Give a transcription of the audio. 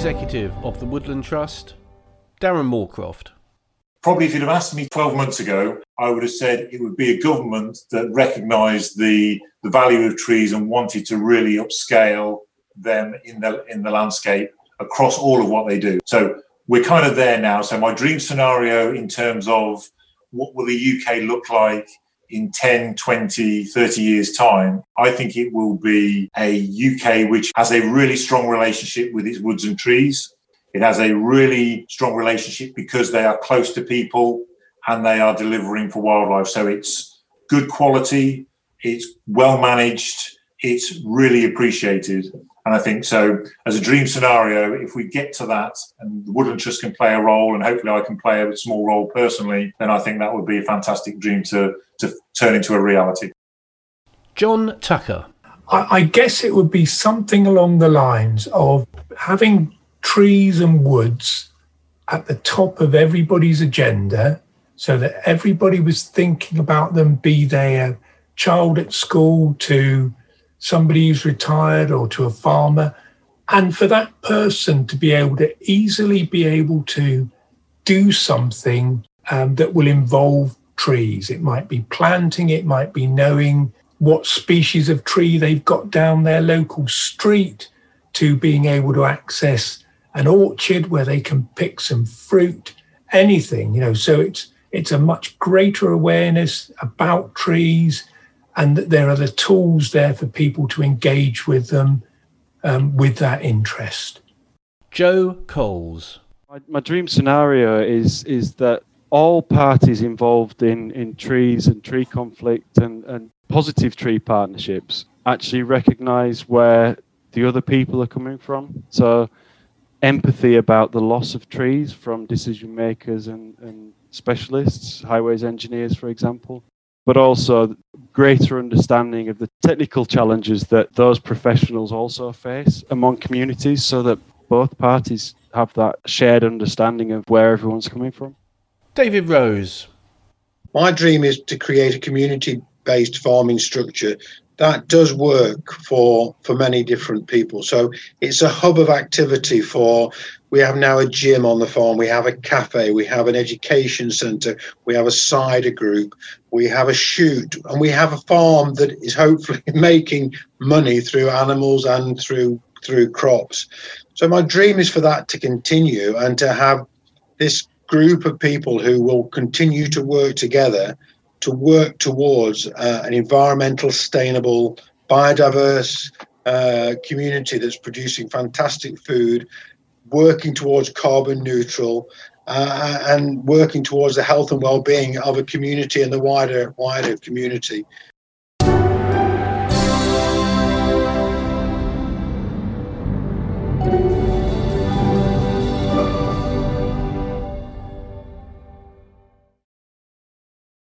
Executive of the Woodland Trust, Darren Moorcroft. Probably if you'd have asked me 12 months ago, I would have said it would be a government that recognised the, the value of trees and wanted to really upscale them in the, in the landscape across all of what they do. So we're kind of there now. So my dream scenario in terms of what will the UK look like in 10, 20, 30 years' time, I think it will be a UK which has a really strong relationship with its woods and trees. It has a really strong relationship because they are close to people and they are delivering for wildlife. So it's good quality, it's well managed, it's really appreciated. And I think so, as a dream scenario, if we get to that and the Woodland Trust can play a role, and hopefully I can play a small role personally, then I think that would be a fantastic dream to, to turn into a reality. John Tucker. I, I guess it would be something along the lines of having trees and woods at the top of everybody's agenda so that everybody was thinking about them, be they a child at school to somebody who's retired or to a farmer. And for that person to be able to easily be able to do something um, that will involve trees. It might be planting, it might be knowing what species of tree they've got down their local street, to being able to access an orchard where they can pick some fruit, anything, you know. So it's it's a much greater awareness about trees and that there are the tools there for people to engage with them um, with that interest. Joe Coles. My, my dream scenario is is that all parties involved in, in trees and tree conflict and, and positive tree partnerships actually recognize where the other people are coming from. So, empathy about the loss of trees from decision makers and, and specialists, highways engineers, for example, but also greater understanding of the technical challenges that those professionals also face among communities so that both parties have that shared understanding of where everyone's coming from. David Rose. My dream is to create a community based farming structure that does work for for many different people. So it's a hub of activity for we have now a gym on the farm we have a cafe we have an education center we have a cider group we have a shoot and we have a farm that is hopefully making money through animals and through through crops. So my dream is for that to continue and to have this group of people who will continue to work together to work towards uh, an environmental, sustainable, biodiverse uh, community that's producing fantastic food, working towards carbon neutral, uh, and working towards the health and well-being of a community and the wider wider community.